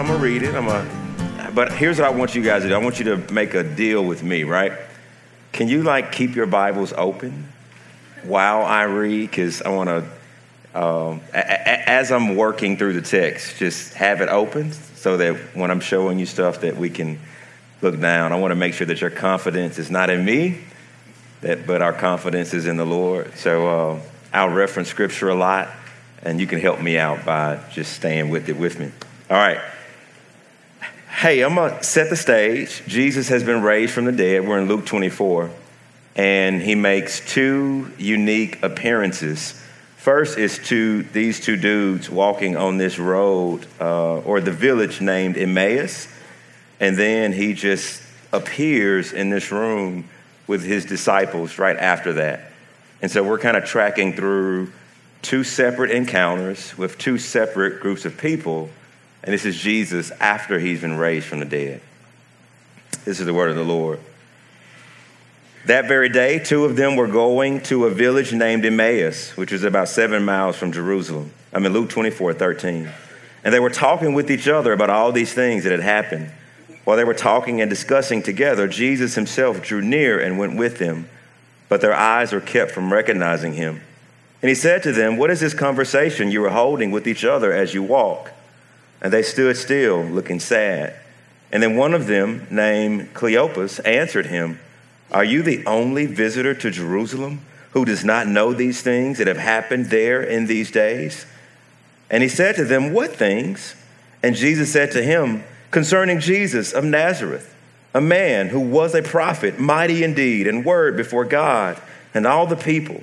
I'm gonna read it. I'm gonna, but here's what I want you guys to do. I want you to make a deal with me, right? Can you like keep your Bibles open while I read? Because I want to, um, a- a- as I'm working through the text, just have it open so that when I'm showing you stuff that we can look down. I want to make sure that your confidence is not in me, that but our confidence is in the Lord. So uh, I'll reference scripture a lot, and you can help me out by just staying with it with me. All right. Hey, I'm going to set the stage. Jesus has been raised from the dead. We're in Luke 24. And he makes two unique appearances. First is to these two dudes walking on this road uh, or the village named Emmaus. And then he just appears in this room with his disciples right after that. And so we're kind of tracking through two separate encounters with two separate groups of people and this is Jesus after he's been raised from the dead. This is the word of the Lord. That very day, two of them were going to a village named Emmaus, which is about seven miles from Jerusalem. I mean, Luke 24, 13. And they were talking with each other about all these things that had happened. While they were talking and discussing together, Jesus himself drew near and went with them, but their eyes were kept from recognizing him. And he said to them, What is this conversation you are holding with each other as you walk? And they stood still, looking sad. And then one of them, named Cleopas, answered him, Are you the only visitor to Jerusalem who does not know these things that have happened there in these days? And he said to them, What things? And Jesus said to him, Concerning Jesus of Nazareth, a man who was a prophet, mighty in deed and word before God and all the people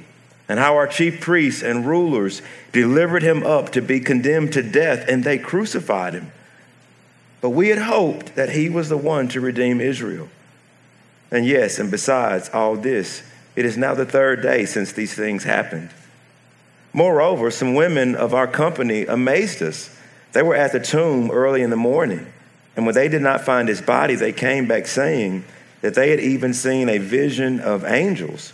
and how our chief priests and rulers delivered him up to be condemned to death, and they crucified him. But we had hoped that he was the one to redeem Israel. And yes, and besides all this, it is now the third day since these things happened. Moreover, some women of our company amazed us. They were at the tomb early in the morning, and when they did not find his body, they came back saying that they had even seen a vision of angels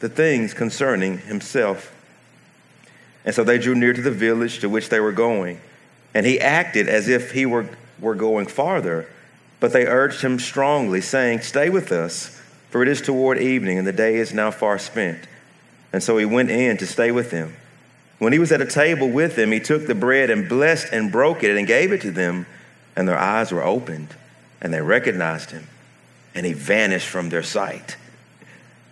the things concerning himself. And so they drew near to the village to which they were going. And he acted as if he were, were going farther, but they urged him strongly, saying, Stay with us, for it is toward evening, and the day is now far spent. And so he went in to stay with them. When he was at a table with them, he took the bread and blessed and broke it and gave it to them, and their eyes were opened, and they recognized him, and he vanished from their sight.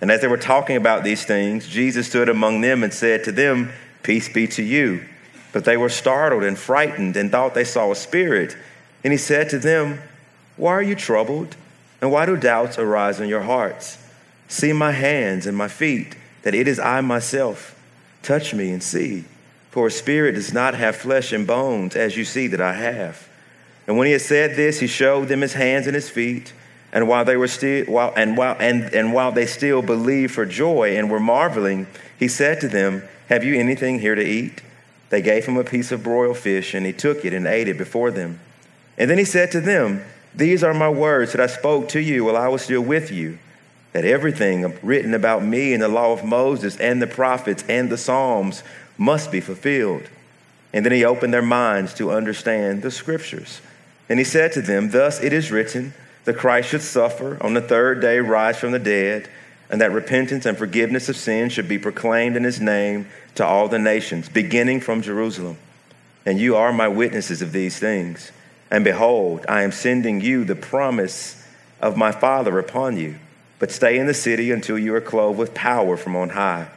And as they were talking about these things, Jesus stood among them and said to them, Peace be to you. But they were startled and frightened and thought they saw a spirit. And he said to them, Why are you troubled? And why do doubts arise in your hearts? See my hands and my feet, that it is I myself. Touch me and see. For a spirit does not have flesh and bones, as you see that I have. And when he had said this, he showed them his hands and his feet. And while they were still while and while and, and while they still believed for joy and were marveling, he said to them, Have you anything here to eat? They gave him a piece of broiled fish, and he took it and ate it before them. And then he said to them, These are my words that I spoke to you while I was still with you, that everything written about me in the law of Moses and the prophets and the Psalms must be fulfilled. And then he opened their minds to understand the scriptures. And he said to them, Thus it is written, the Christ should suffer, on the third day rise from the dead, and that repentance and forgiveness of sins should be proclaimed in his name to all the nations, beginning from Jerusalem. And you are my witnesses of these things. And behold, I am sending you the promise of my Father upon you, but stay in the city until you are clothed with power from on high.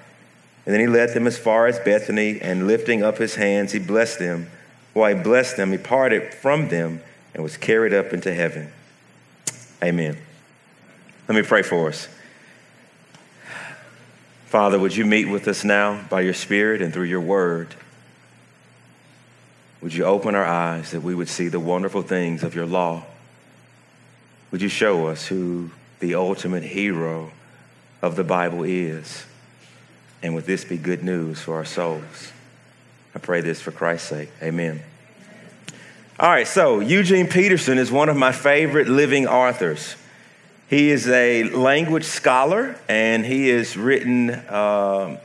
And then he led them as far as Bethany, and lifting up his hands, he blessed them. While he blessed them, he parted from them and was carried up into heaven. Amen. Let me pray for us. Father, would you meet with us now by your Spirit and through your word? Would you open our eyes that we would see the wonderful things of your law? Would you show us who the ultimate hero of the Bible is? And would this be good news for our souls? I pray this for Christ's sake. Amen. All right, so Eugene Peterson is one of my favorite living authors. He is a language scholar, and he has written uh,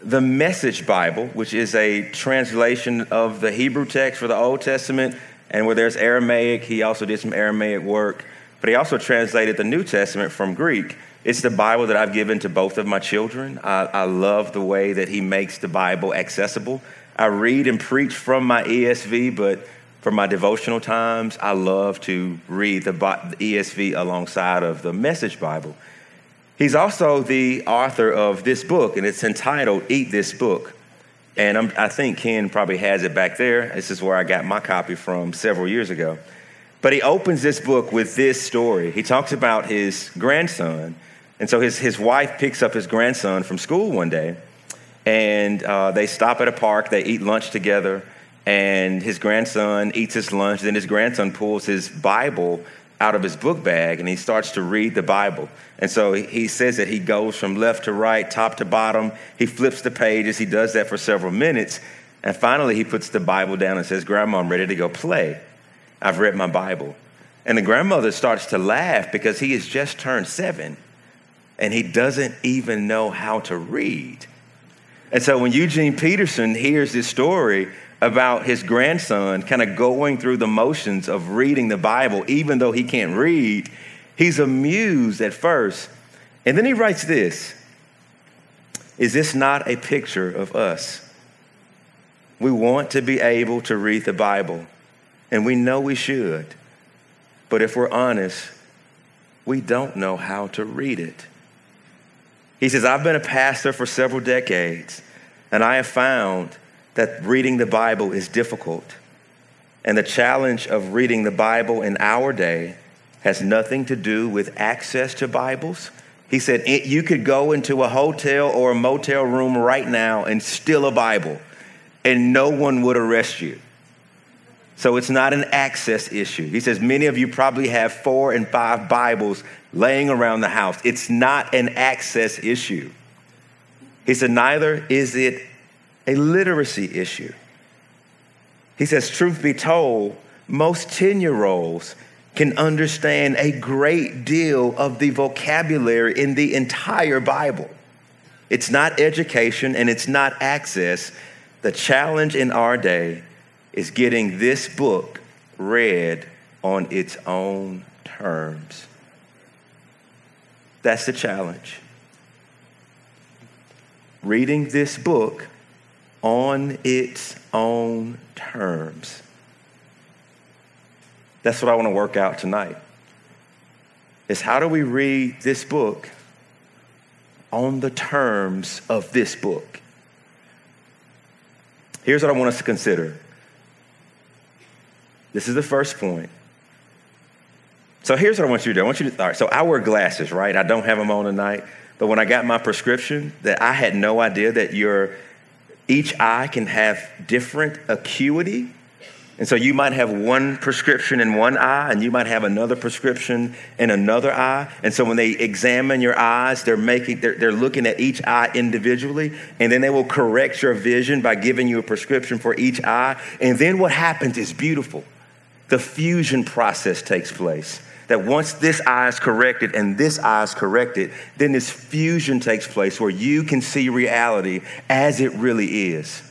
the Message Bible, which is a translation of the Hebrew text for the Old Testament. And where there's Aramaic, he also did some Aramaic work. But he also translated the New Testament from Greek. It's the Bible that I've given to both of my children. I, I love the way that he makes the Bible accessible. I read and preach from my ESV, but for my devotional times, I love to read the ESV alongside of the Message Bible. He's also the author of this book, and it's entitled Eat This Book. And I'm, i think Ken probably has it back there. This is where I got my copy from several years ago. But he opens this book with this story. He talks about his grandson and so his, his wife picks up his grandson from school one day, and uh, they stop at a park, they eat lunch together, and his grandson eats his lunch. Then his grandson pulls his Bible out of his book bag and he starts to read the Bible. And so he says that he goes from left to right, top to bottom. He flips the pages. He does that for several minutes. And finally, he puts the Bible down and says, Grandma, I'm ready to go play. I've read my Bible. And the grandmother starts to laugh because he has just turned seven and he doesn't even know how to read. And so when Eugene Peterson hears this story about his grandson kind of going through the motions of reading the Bible, even though he can't read, he's amused at first. And then he writes this Is this not a picture of us? We want to be able to read the Bible, and we know we should. But if we're honest, we don't know how to read it. He says, I've been a pastor for several decades, and I have found that reading the Bible is difficult. And the challenge of reading the Bible in our day has nothing to do with access to Bibles. He said, You could go into a hotel or a motel room right now and steal a Bible, and no one would arrest you. So it's not an access issue. He says, Many of you probably have four and five Bibles laying around the house. It's not an access issue. He said, neither is it a literacy issue. He says, truth be told, most 10 year olds can understand a great deal of the vocabulary in the entire Bible. It's not education and it's not access. The challenge in our day is getting this book read on its own terms. That's the challenge. Reading this book on its own terms. That's what I want to work out tonight. Is how do we read this book on the terms of this book? Here's what I want us to consider. This is the first point. So here's what I want you to do. I want you to, all right, so I wear glasses, right? I don't have them on tonight. But when I got my prescription, that I had no idea that your each eye can have different acuity. And so you might have one prescription in one eye and you might have another prescription in another eye. And so when they examine your eyes, they're making they're, they're looking at each eye individually and then they will correct your vision by giving you a prescription for each eye. And then what happens is beautiful. The fusion process takes place that once this eye is corrected and this eye is corrected, then this fusion takes place where you can see reality as it really is.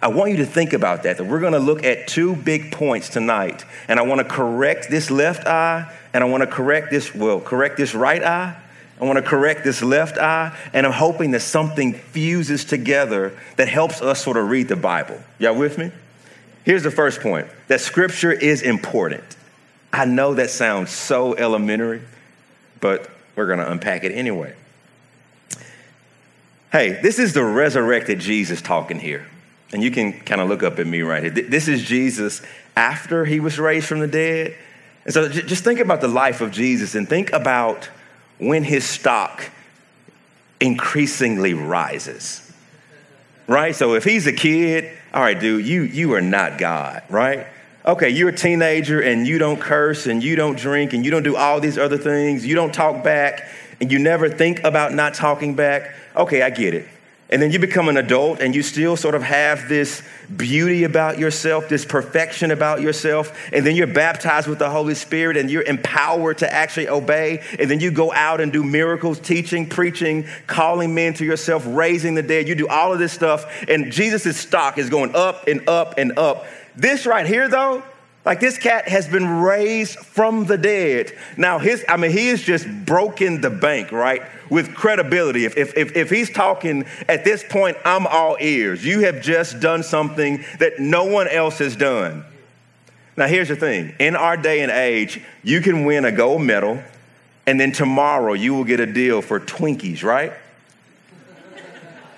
I want you to think about that, that we're going to look at two big points tonight. And I want to correct this left eye, and I want to correct this, well, correct this right eye. I want to correct this left eye, and I'm hoping that something fuses together that helps us sort of read the Bible. Y'all with me? Here's the first point that scripture is important. I know that sounds so elementary, but we're going to unpack it anyway. Hey, this is the resurrected Jesus talking here. And you can kind of look up at me right here. This is Jesus after he was raised from the dead. And so just think about the life of Jesus and think about when his stock increasingly rises. Right? So if he's a kid, all right, dude, you you are not God, right? Okay, you're a teenager and you don't curse and you don't drink and you don't do all these other things. You don't talk back and you never think about not talking back. Okay, I get it. And then you become an adult and you still sort of have this beauty about yourself, this perfection about yourself. And then you're baptized with the Holy Spirit and you're empowered to actually obey. And then you go out and do miracles, teaching, preaching, calling men to yourself, raising the dead. You do all of this stuff. And Jesus' stock is going up and up and up. This right here, though, like this cat has been raised from the dead. Now, his, I mean, he has just broken the bank, right? With credibility. If, if, if, if he's talking at this point, I'm all ears. You have just done something that no one else has done. Now, here's the thing in our day and age, you can win a gold medal, and then tomorrow you will get a deal for Twinkies, right?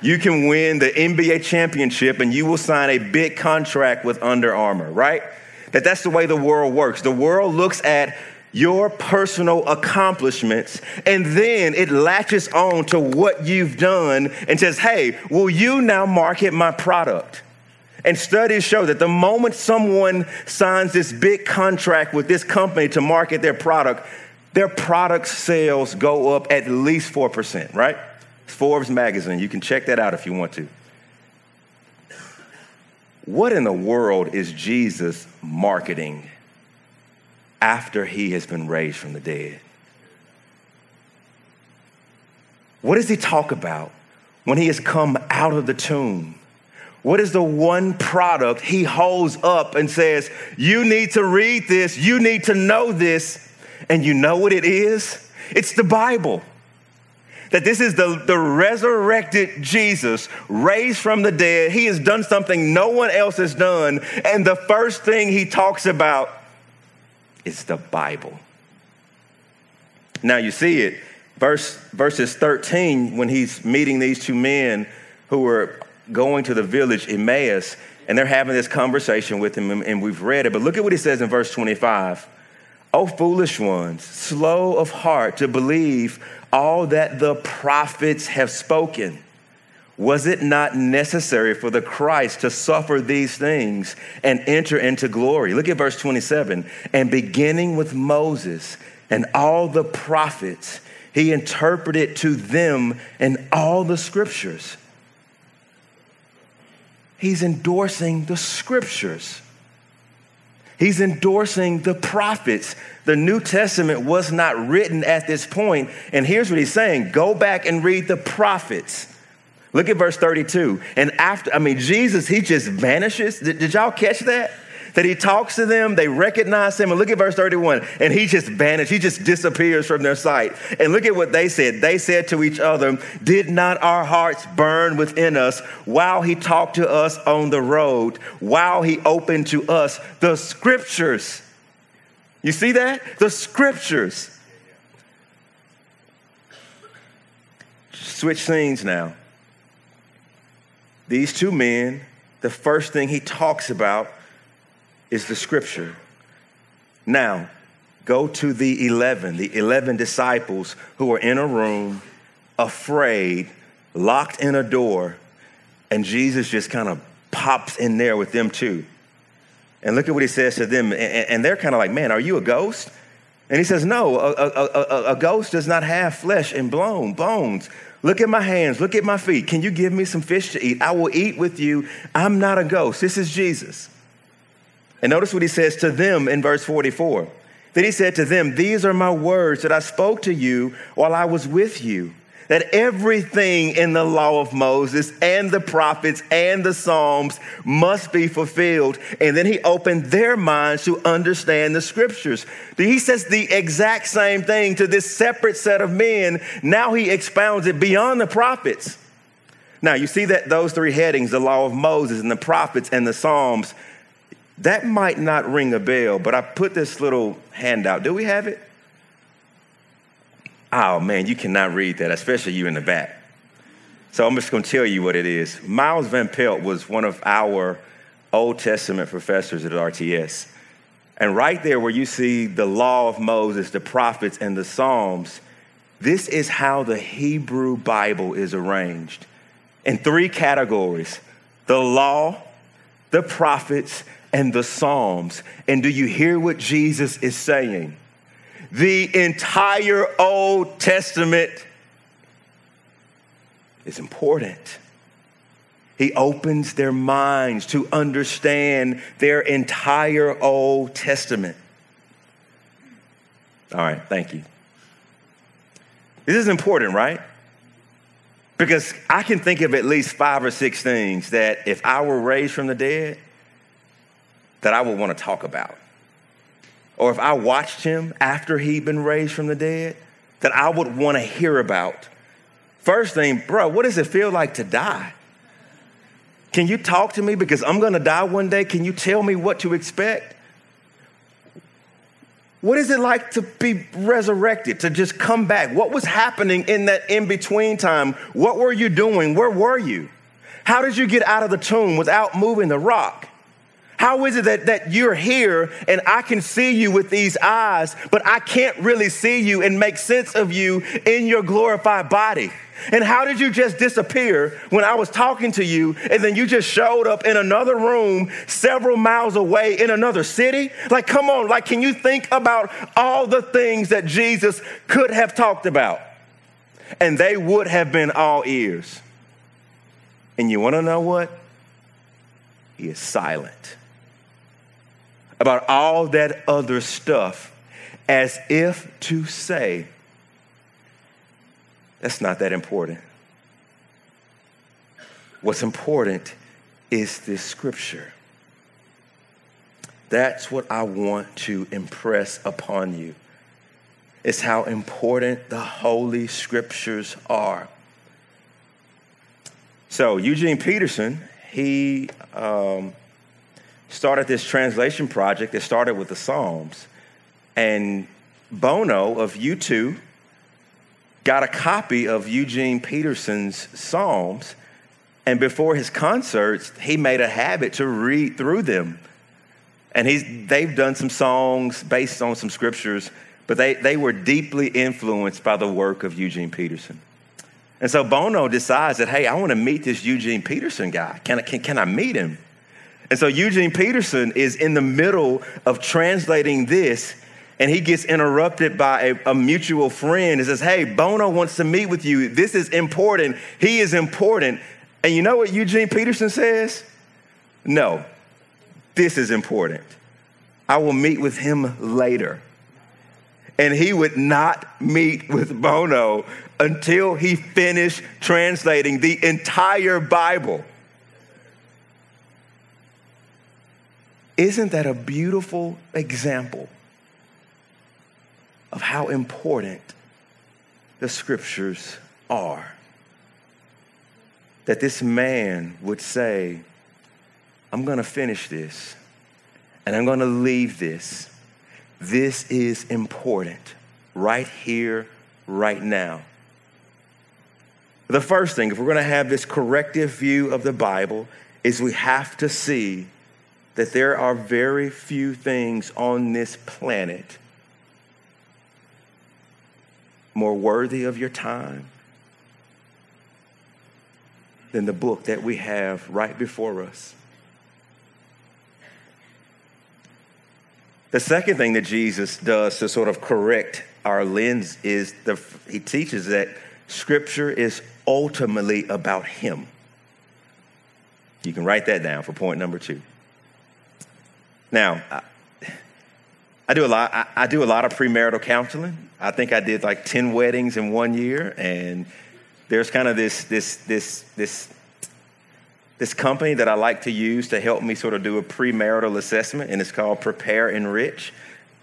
You can win the NBA championship and you will sign a big contract with Under Armour, right? that that's the way the world works. The world looks at your personal accomplishments and then it latches on to what you've done and says, hey, will you now market my product? And studies show that the moment someone signs this big contract with this company to market their product, their product sales go up at least 4%, right? Forbes magazine. You can check that out if you want to. What in the world is Jesus marketing after he has been raised from the dead? What does he talk about when he has come out of the tomb? What is the one product he holds up and says, You need to read this, you need to know this, and you know what it is? It's the Bible that this is the, the resurrected Jesus raised from the dead. He has done something no one else has done. And the first thing he talks about is the Bible. Now you see it, verse, verses 13, when he's meeting these two men who were going to the village Emmaus, and they're having this conversation with him, and we've read it. But look at what he says in verse 25. O foolish ones, slow of heart to believe all that the prophets have spoken. Was it not necessary for the Christ to suffer these things and enter into glory? Look at verse 27. And beginning with Moses and all the prophets, he interpreted to them in all the scriptures. He's endorsing the scriptures. He's endorsing the prophets. The New Testament was not written at this point. And here's what he's saying go back and read the prophets. Look at verse 32. And after, I mean, Jesus, he just vanishes. Did, did y'all catch that? That he talks to them, they recognize him. And look at verse 31. And he just vanished, he just disappears from their sight. And look at what they said. They said to each other, Did not our hearts burn within us while he talked to us on the road, while he opened to us the scriptures? You see that? The scriptures. Switch scenes now. These two men, the first thing he talks about is the scripture. Now, go to the 11, the 11 disciples who are in a room, afraid, locked in a door, and Jesus just kind of pops in there with them too. And look at what he says to them. And they're kind of like, man, are you a ghost? And he says, no, a, a, a, a, ghost does not have flesh and bone, bones. Look at my hands, look at my feet. Can you give me some fish to eat? I will eat with you. I'm not a ghost. This is Jesus. And notice what he says to them in verse 44. Then he said to them, These are my words that I spoke to you while I was with you, that everything in the law of Moses and the prophets and the Psalms must be fulfilled. And then he opened their minds to understand the scriptures. He says the exact same thing to this separate set of men. Now he expounds it beyond the prophets. Now you see that those three headings, the law of Moses and the prophets and the Psalms, That might not ring a bell, but I put this little handout. Do we have it? Oh man, you cannot read that, especially you in the back. So I'm just going to tell you what it is. Miles Van Pelt was one of our Old Testament professors at RTS. And right there, where you see the law of Moses, the prophets, and the Psalms, this is how the Hebrew Bible is arranged in three categories the law, the prophets, and the Psalms. And do you hear what Jesus is saying? The entire Old Testament is important. He opens their minds to understand their entire Old Testament. All right, thank you. This is important, right? Because I can think of at least five or six things that if I were raised from the dead, that I would want to talk about. Or if I watched him after he'd been raised from the dead, that I would want to hear about. First thing, bro, what does it feel like to die? Can you talk to me because I'm going to die one day? Can you tell me what to expect? What is it like to be resurrected, to just come back? What was happening in that in between time? What were you doing? Where were you? How did you get out of the tomb without moving the rock? How is it that, that you're here and I can see you with these eyes, but I can't really see you and make sense of you in your glorified body? And how did you just disappear when I was talking to you and then you just showed up in another room several miles away in another city? Like, come on, like, can you think about all the things that Jesus could have talked about? And they would have been all ears. And you want to know what? He is silent about all that other stuff as if to say, that's not that important. What's important is this scripture. That's what I want to impress upon you. It's how important the Holy Scriptures are. So, Eugene Peterson, he um, started this translation project that started with the Psalms. And Bono of U2 got a copy of Eugene Peterson's Psalms, and before his concerts, he made a habit to read through them. And he's, they've done some songs based on some scriptures, but they, they were deeply influenced by the work of Eugene Peterson. And so Bono decides that, hey, I want to meet this Eugene Peterson guy. Can I, can, can I meet him? And so Eugene Peterson is in the middle of translating this and he gets interrupted by a, a, mutual friend and says, Hey, Bono wants to meet with you. This is important. He is important. And you know what Eugene Peterson says? No, this is important. I will meet with him later. And he would not meet with Bono until he finished translating the entire Bible. Isn't that a beautiful example of how important the scriptures are. That this man would say, I'm going to finish this and I'm going to leave this. This is important right here, right now. The first thing, if we're going to have this corrective view of the Bible, is we have to see that there are very few things on this planet more worthy of your time than the book that we have right before us. The second thing that Jesus does to sort of correct our lens is the, he teaches that Scripture is ultimately about Him. You can write that down for point number two. Now, I do a lot. I, I, do a lot of premarital counseling. I think I did like ten weddings in one year, and there's kind of this this this this this company that I like to use to help me sort of do a premarital assessment, and it's called Prepare Enrich.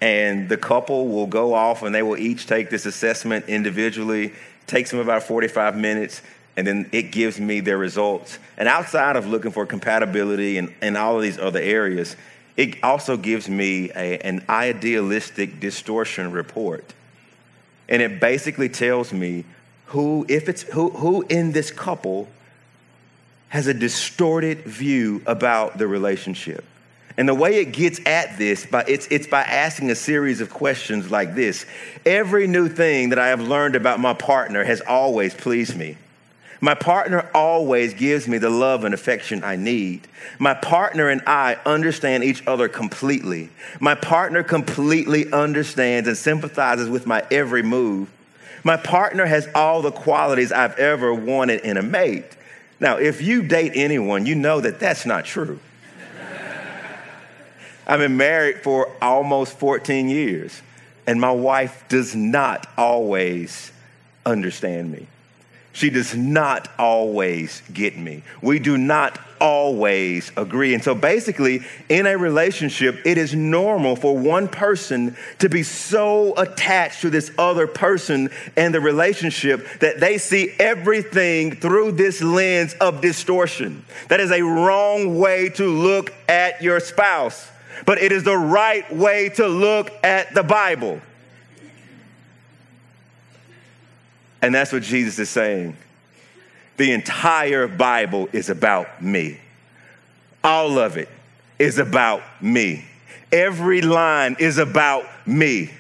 And the couple will go off, and they will each take this assessment individually. It takes them about 45 minutes, and then it gives me their results. And outside of looking for compatibility and, and all of these other areas, it also gives me a, an idealistic distortion report. And it basically tells me who, if it's who, who in this couple has a distorted view about the relationship. And the way it gets at this, by, it's, it's by asking a series of questions like this Every new thing that I have learned about my partner has always pleased me. My partner always gives me the love and affection I need. My partner and I understand each other completely. My partner completely understands and sympathizes with my every move. My partner has all the qualities I've ever wanted in a mate. Now, if you date anyone, you know that that's not true. I've been married for almost 14 years, and my wife does not always understand me. She does not always get me. We do not always agree. And so basically, in a relationship, it is normal for one person to be so attached to this other person and the relationship that they see everything through this lens of distortion. That is a wrong way to look at your spouse but it is the right way to look at the Bible. And that's what Jesus is saying. The entire Bible is about me. All of it is about me. Every line is about me.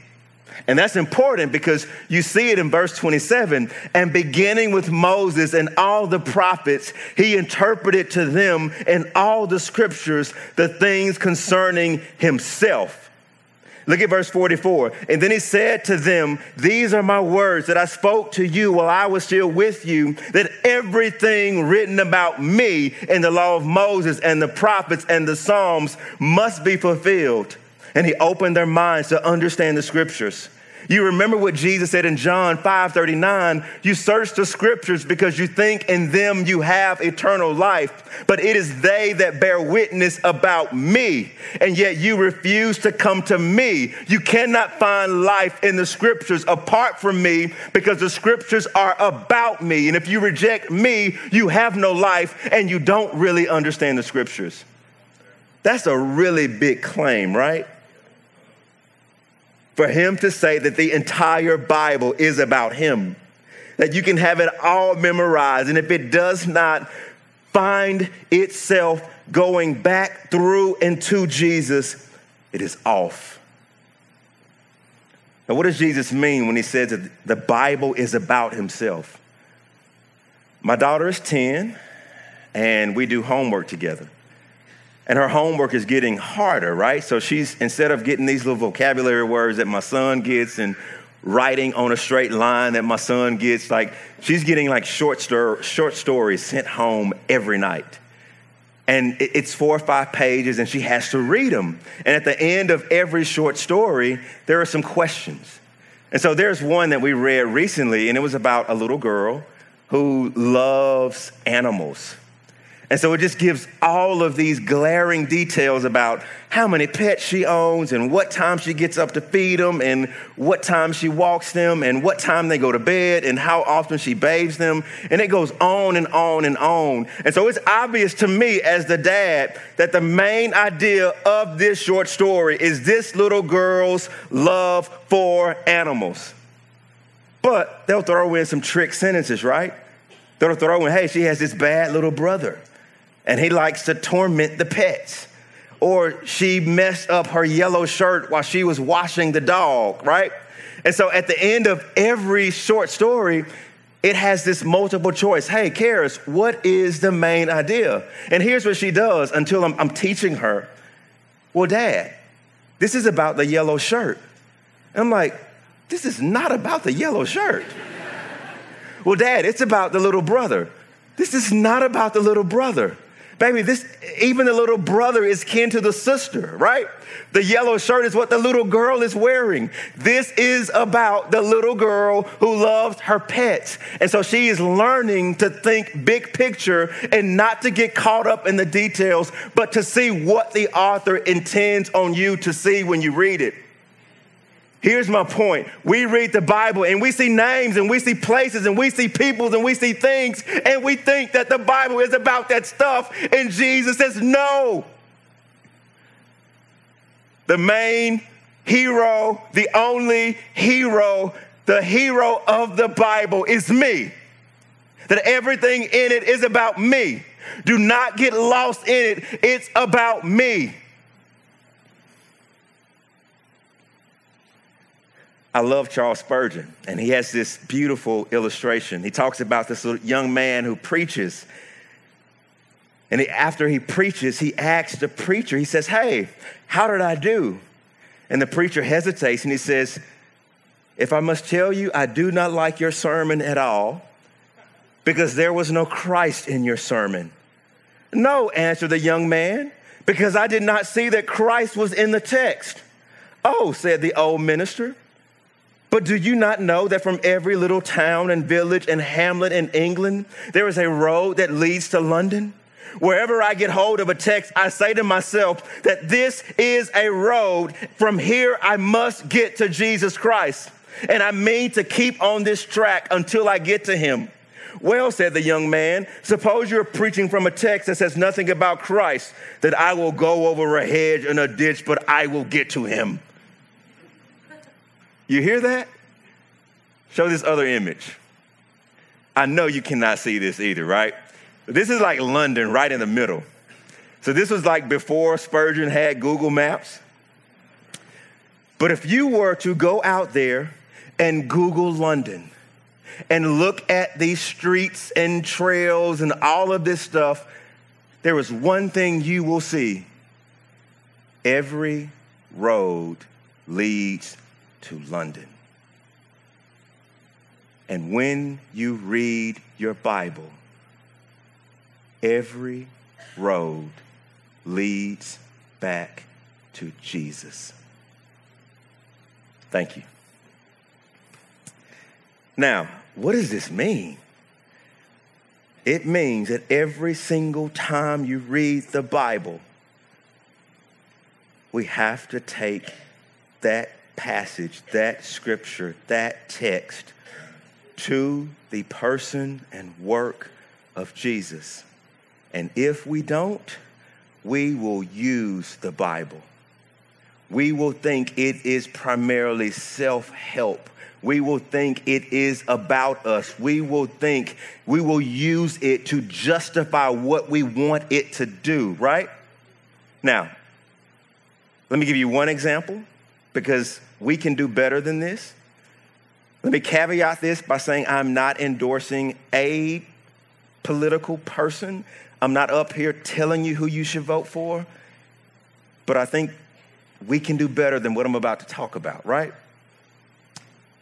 And that's important because you see it in verse 27. And beginning with Moses and all the prophets, he interpreted to them in all the scriptures the things concerning himself. Look at verse 44. And then he said to them, These are my words that I spoke to you while I was still with you, that everything written about me in the law of Moses and the prophets and the Psalms must be fulfilled. And he opened their minds to understand the scriptures. You remember what Jesus said in John 5 39. You search the scriptures because you think in them you have eternal life, but it is they that bear witness about me, and yet you refuse to come to me. You cannot find life in the scriptures apart from me because the scriptures are about me. And if you reject me, you have no life and you don't really understand the scriptures. That's a really big claim, right? For him to say that the entire Bible is about him, that you can have it all memorized. And if it does not find itself going back through into Jesus, it is off. Now, what does Jesus mean when he says that the Bible is about himself? My daughter is 10, and we do homework together and her homework is getting harder, right? So she's, instead of getting these little vocabulary words that my son gets and writing on a straight line that my son gets, like, she's getting like short, short stories sent home every night. And it's four or five pages, and she has to read them. And at the end of every short story, there are some questions. And so there's one that we read recently, and it was about a little girl who loves animals. And so it just gives all of these glaring details about how many pets she owns and what time she gets up to feed them and what time she walks them and what time they go to bed and how often she bathes them. And it goes on and on and on. And so it's obvious to me as the dad that the main idea of this short story is this little girl's love for animals. But they'll throw in some trick sentences, right? They'll throw in, hey, she has this bad little brother and he likes to torment the pets. Or she messed up her yellow shirt while she was washing the dog, right? And so at the end of every short story, it has this multiple choice. Hey, Karis, what is the main idea? And here's what she does until I'm, I'm teaching her. Well, Dad, this is about the yellow shirt. And I'm like, this is not about the yellow shirt. well, Dad, it's about the little brother. This is not about the little brother. Baby, this even the little brother is kin to the sister, right? The yellow shirt is what the little girl is wearing. This is about the little girl who loves her pets. And so she is learning to think big picture and not to get caught up in the details, but to see what the author intends on you to see when you read it. Here's my point. We read the Bible and we see names and we see places and we see peoples and we see things and we think that the Bible is about that stuff. And Jesus says, no. the main hero, the only hero, the hero of the Bible is me. That everything in it is about me. Do not get lost in it. It's about me. I love Charles Spurgeon, and he has this beautiful illustration. He talks about this young man who preaches. And he, after he preaches, he asks the preacher, he says, Hey, how did I do? And the preacher hesitates and he says, If I must tell you, I do not like your sermon at all because there was no Christ in your sermon. No, answered the young man, because I did not see that Christ was in the text. Oh, said the old minister. But do you not know that from every little town and village and hamlet in England, there is a road that leads to London? Wherever I get hold of a text, I say to myself that this is a road. From here, I must get to Jesus Christ. And I mean to keep on this track until I get to him. Well, said the young man, suppose you're preaching from a text that says nothing about Christ, that I will go over a hedge and a ditch, but I will get to him. You hear that? Show this other image. I know you cannot see this either, right? This is like London right in the middle. So this was like before Spurgeon had Google Maps. But if you were to go out there and Google London and look at these streets and trails and all of this stuff, there is one thing you will see every road leads to London. And when you read your Bible, every road leads back to Jesus. Thank you. Now, what does this mean? It means that every single time you read the Bible, we have to take that passage, that scripture, that text to the person and work of Jesus. And if we don't, we will use the Bible. We will think it is primarily self help. We will think it is about us. We will think we will use it to justify what we want it to do, right? Now, let me give you one example because we can do better than this. Let me caveat this by saying I'm not endorsing a political person. I'm not up here telling you who you should vote for, but I think we can do better than what I'm about to talk about, right?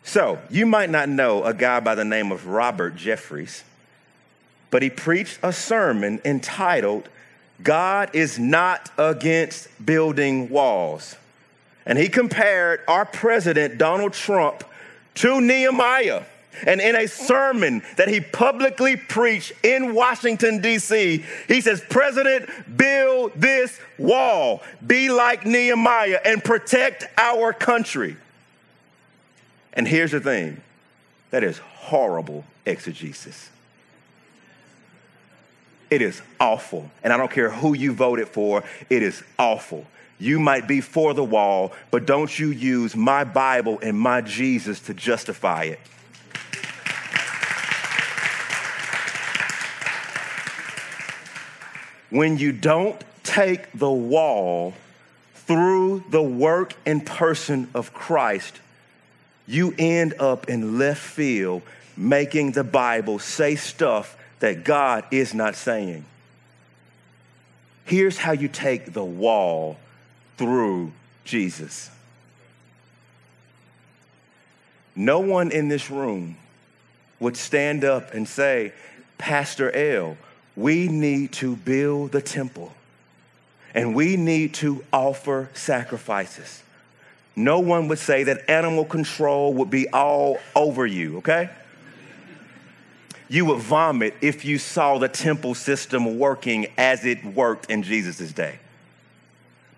So, you might not know a guy by the name of Robert Jeffress, but he preached a sermon entitled, God is not against building walls. And he compared our president, Donald Trump, to Nehemiah. And in a sermon that he publicly preached in Washington, D.C., he says, President, build this wall. Be like Nehemiah and protect our country. And here's the thing that is horrible exegesis. It is awful. And I don't care who you voted for, it is awful. You might be for the wall, but don't you use my Bible and my Jesus to justify it. When you don't take the wall through the work and person of Christ, you end up in left field making the Bible say stuff that God is not saying. Here's how you take the wall through Jesus. No one in this room would stand up and say, Pastor L, we need to build the temple and we need to offer sacrifices. No one would say that animal control would be all over you, okay? You would vomit if you saw the temple system working as it worked in Jesus' day.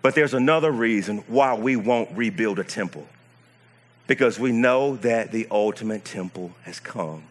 But there's another reason why we won't rebuild a temple. Because we know that the ultimate temple has come,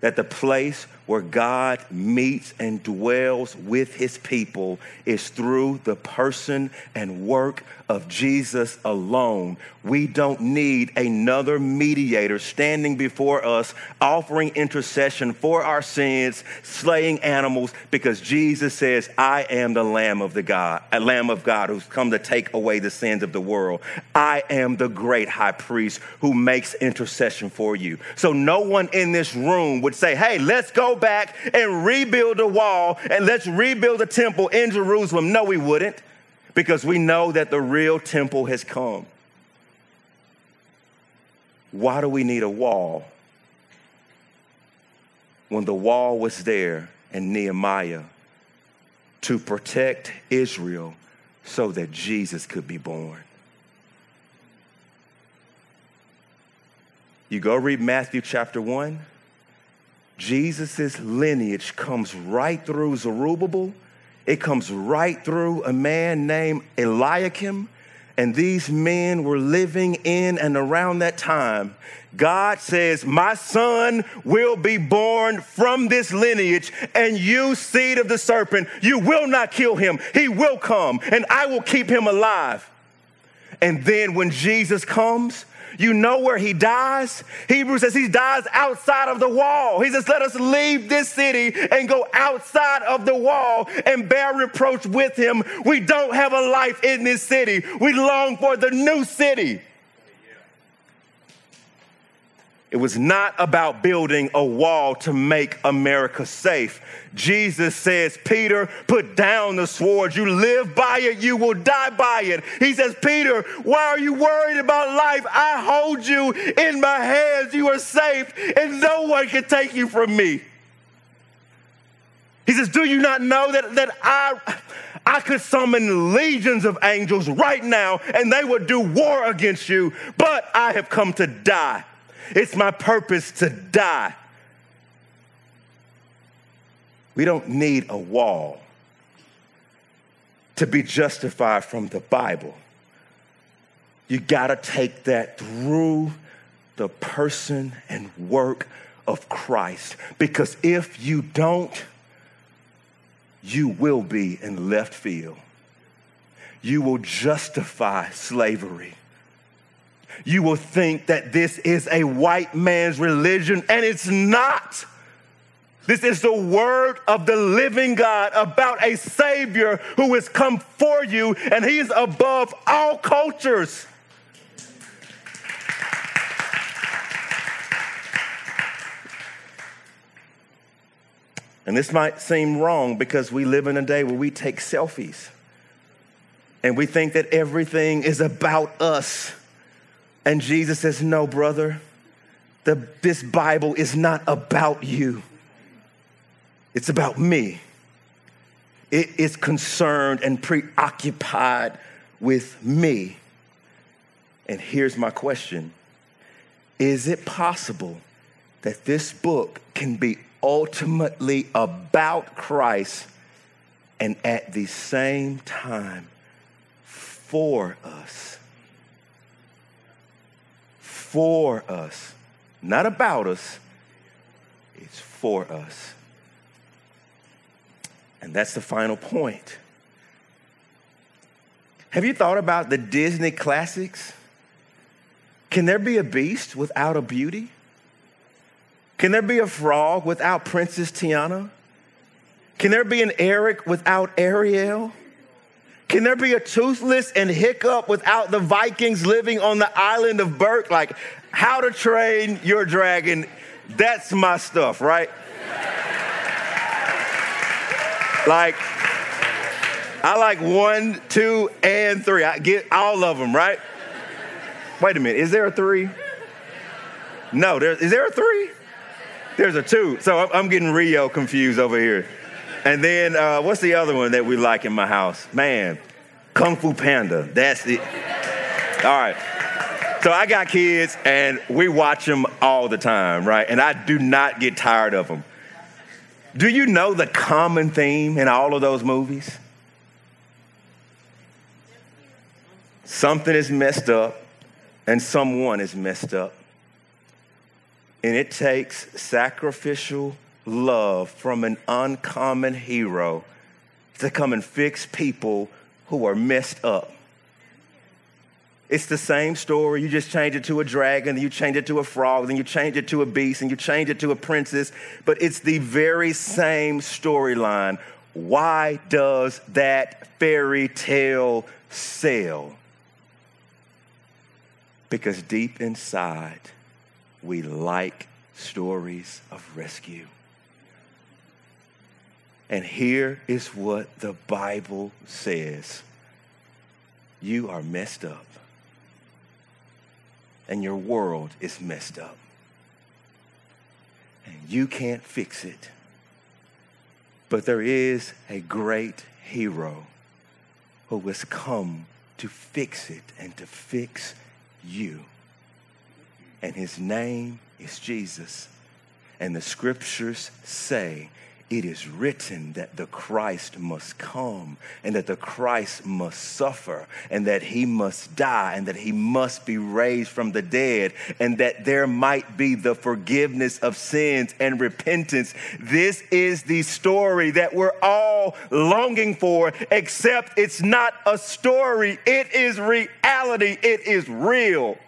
that the place where God meets and dwells with his people is through the person and work of Jesus alone. We don't need another mediator standing before us, offering intercession for our sins, slaying animals, because Jesus says, I am the Lamb of the God, a Lamb of God who's come to take away the sins of the world. I am the great high priest who makes intercession for you. So no one in this room would say, Hey, let's go back and rebuild a wall and let's rebuild a temple in Jerusalem. No, we wouldn't because we know that the real temple has come. Why do we need a wall when the wall was there in Nehemiah to protect Israel so that Jesus could be born? You go read Matthew chapter 1. Jesus' lineage comes right through Zerubbabel it comes right through a man named Eliakim. And these men were living in and around that time. God says, My son will be born from this lineage, and you, seed of the serpent, you will not kill him. He will come, and I will keep him alive. And then when Jesus comes, you know where he dies? Hebrews says he dies outside of the wall. He says, Let us leave this city and go outside of the wall and bear reproach with him. We don't have a life in this city. We long for the new city. It was not about building a wall to make America safe. Jesus says, Peter, put down the sword. You live by it, you will die by it. He says, Peter, why are you worried about life? I hold you in my hands. You are safe, and no one can take you from me. He says, Do you not know that, that I, I could summon legions of angels right now and they would do war against you, but I have come to die. It's my purpose to die. We don't need a wall to be justified from the Bible. You got to take that through the person and work of Christ. Because if you don't, you will be in left field. You will justify slavery you will think that this is a white man's religion, and it's not. This is the word of the living God about a Savior who has come for you, and He's above all cultures. And this might seem wrong because we live in a day where we take selfies and we think that everything is about us. And Jesus says, No, brother, the, this Bible is not about you, it's about me. It is concerned and preoccupied with me. And here's my question Is it possible that this book can be ultimately about Christ and at the same time for us? For us, not about us, it's for us. And that's the final point. Have you thought about the Disney classics? Can there be a beast without a beauty? Can there be a frog without Princess Tiana? Can there be an Eric without Ariel? Can there be a toothless and hiccup without the Vikings living on the island of Berk? Like, how to train your dragon, that's my stuff, right? like, I like one, two, and three. I get all of them, right? Wait a minute, is there a three? No, there, is there a three? There's a two. So I'm getting Rio confused over here. And then uh, what's the other one that we like in my house? Man, Kung Fu Panda. That's it. All right. So I got kids and we watch them all the time, right? And I do not get tired of them. Do you know the common theme in all of those movies? Something is messed up and someone is messed up. And it takes sacrificial love from an uncommon hero to come and fix people who are messed up. It's the same story. You just change it to a dragon, you change it to a frog, then you change it to a beast, and you change it to a princess. But it's the very same storyline. Why does that fairy tale sell? Because deep inside, we like stories of rescue. And here is what the Bible says You are messed up, and your world is messed up, and you can't fix it. But there is a great hero who has come to fix it and to fix you. And his name is Jesus. And the scriptures say it is written that the Christ must come and that the Christ must suffer and that he must die and that he must be raised from the dead and that there might be the forgiveness of sins and repentance. This is the story that we're all longing for, except it's not a story, it is reality, it is real.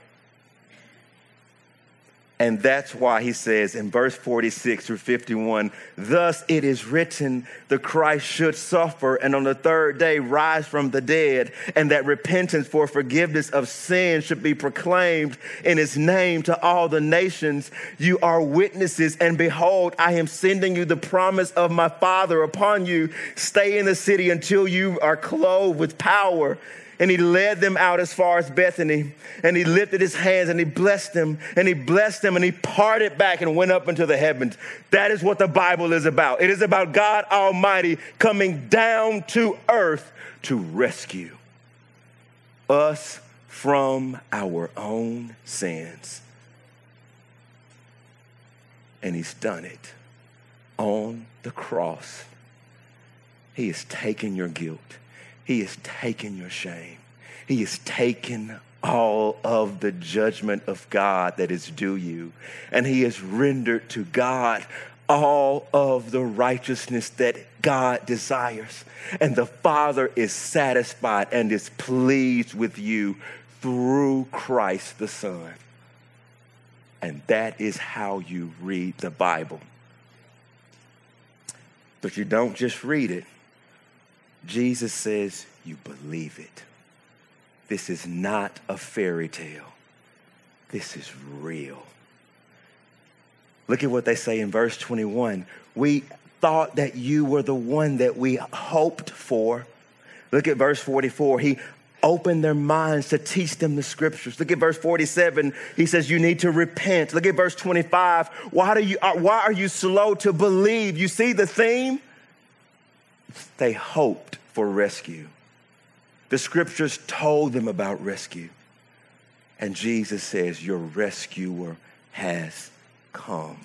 And that's why he says in verse 46 through 51 Thus it is written, the Christ should suffer and on the third day rise from the dead, and that repentance for forgiveness of sin should be proclaimed in his name to all the nations. You are witnesses, and behold, I am sending you the promise of my Father upon you. Stay in the city until you are clothed with power and he led them out as far as Bethany. And he lifted his hands and he blessed them. And he blessed them and he parted back and went up into the heavens. That is what the Bible is about. It is about God Almighty coming down to earth to rescue us from our own sins. And he's done it on the cross. He has taken your guilt. He has taken your shame. He has taken all of the judgment of God that is due you. And He has rendered to God all of the righteousness that God desires. And the Father is satisfied and is pleased with you through Christ the Son. And that is how you read the Bible. But you don't just read it, Jesus says, You believe it. This is not a fairy tale, this is real. Look at what they say in verse 21. We thought that you were the one that we hoped for. Look at verse 44. He opened their minds to teach them the scriptures. Look at verse 47. He says, You need to repent. Look at verse 25. Why, do you, uh, why are you slow to believe? You see the theme? They hoped for rescue. The scriptures told them about rescue. And Jesus says, Your rescuer has come.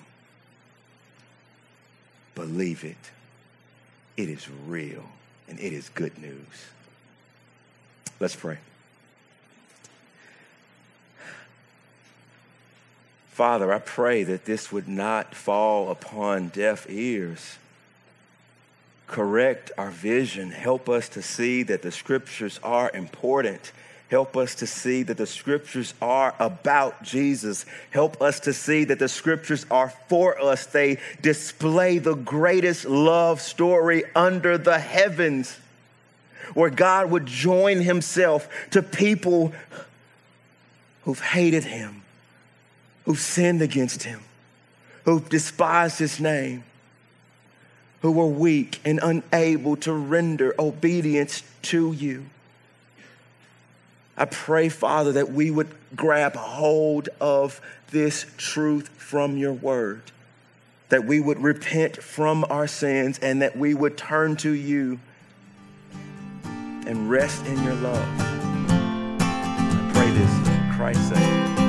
Believe it. It is real and it is good news. Let's pray. Father, I pray that this would not fall upon deaf ears correct our vision. Help us to see that the scriptures are important. Help us to see that the scriptures are about Jesus. Help us to see that the scriptures are for us. They display the greatest love story under the heavens, where God would join himself to people who've hated him, who've sinned against him, who've despised his name who were weak and unable to render obedience to you. I pray, Father, that we would grab hold of this truth from your word, that we would repent from our sins, and that we would turn to you and rest in your love. I pray this in Christ's sake.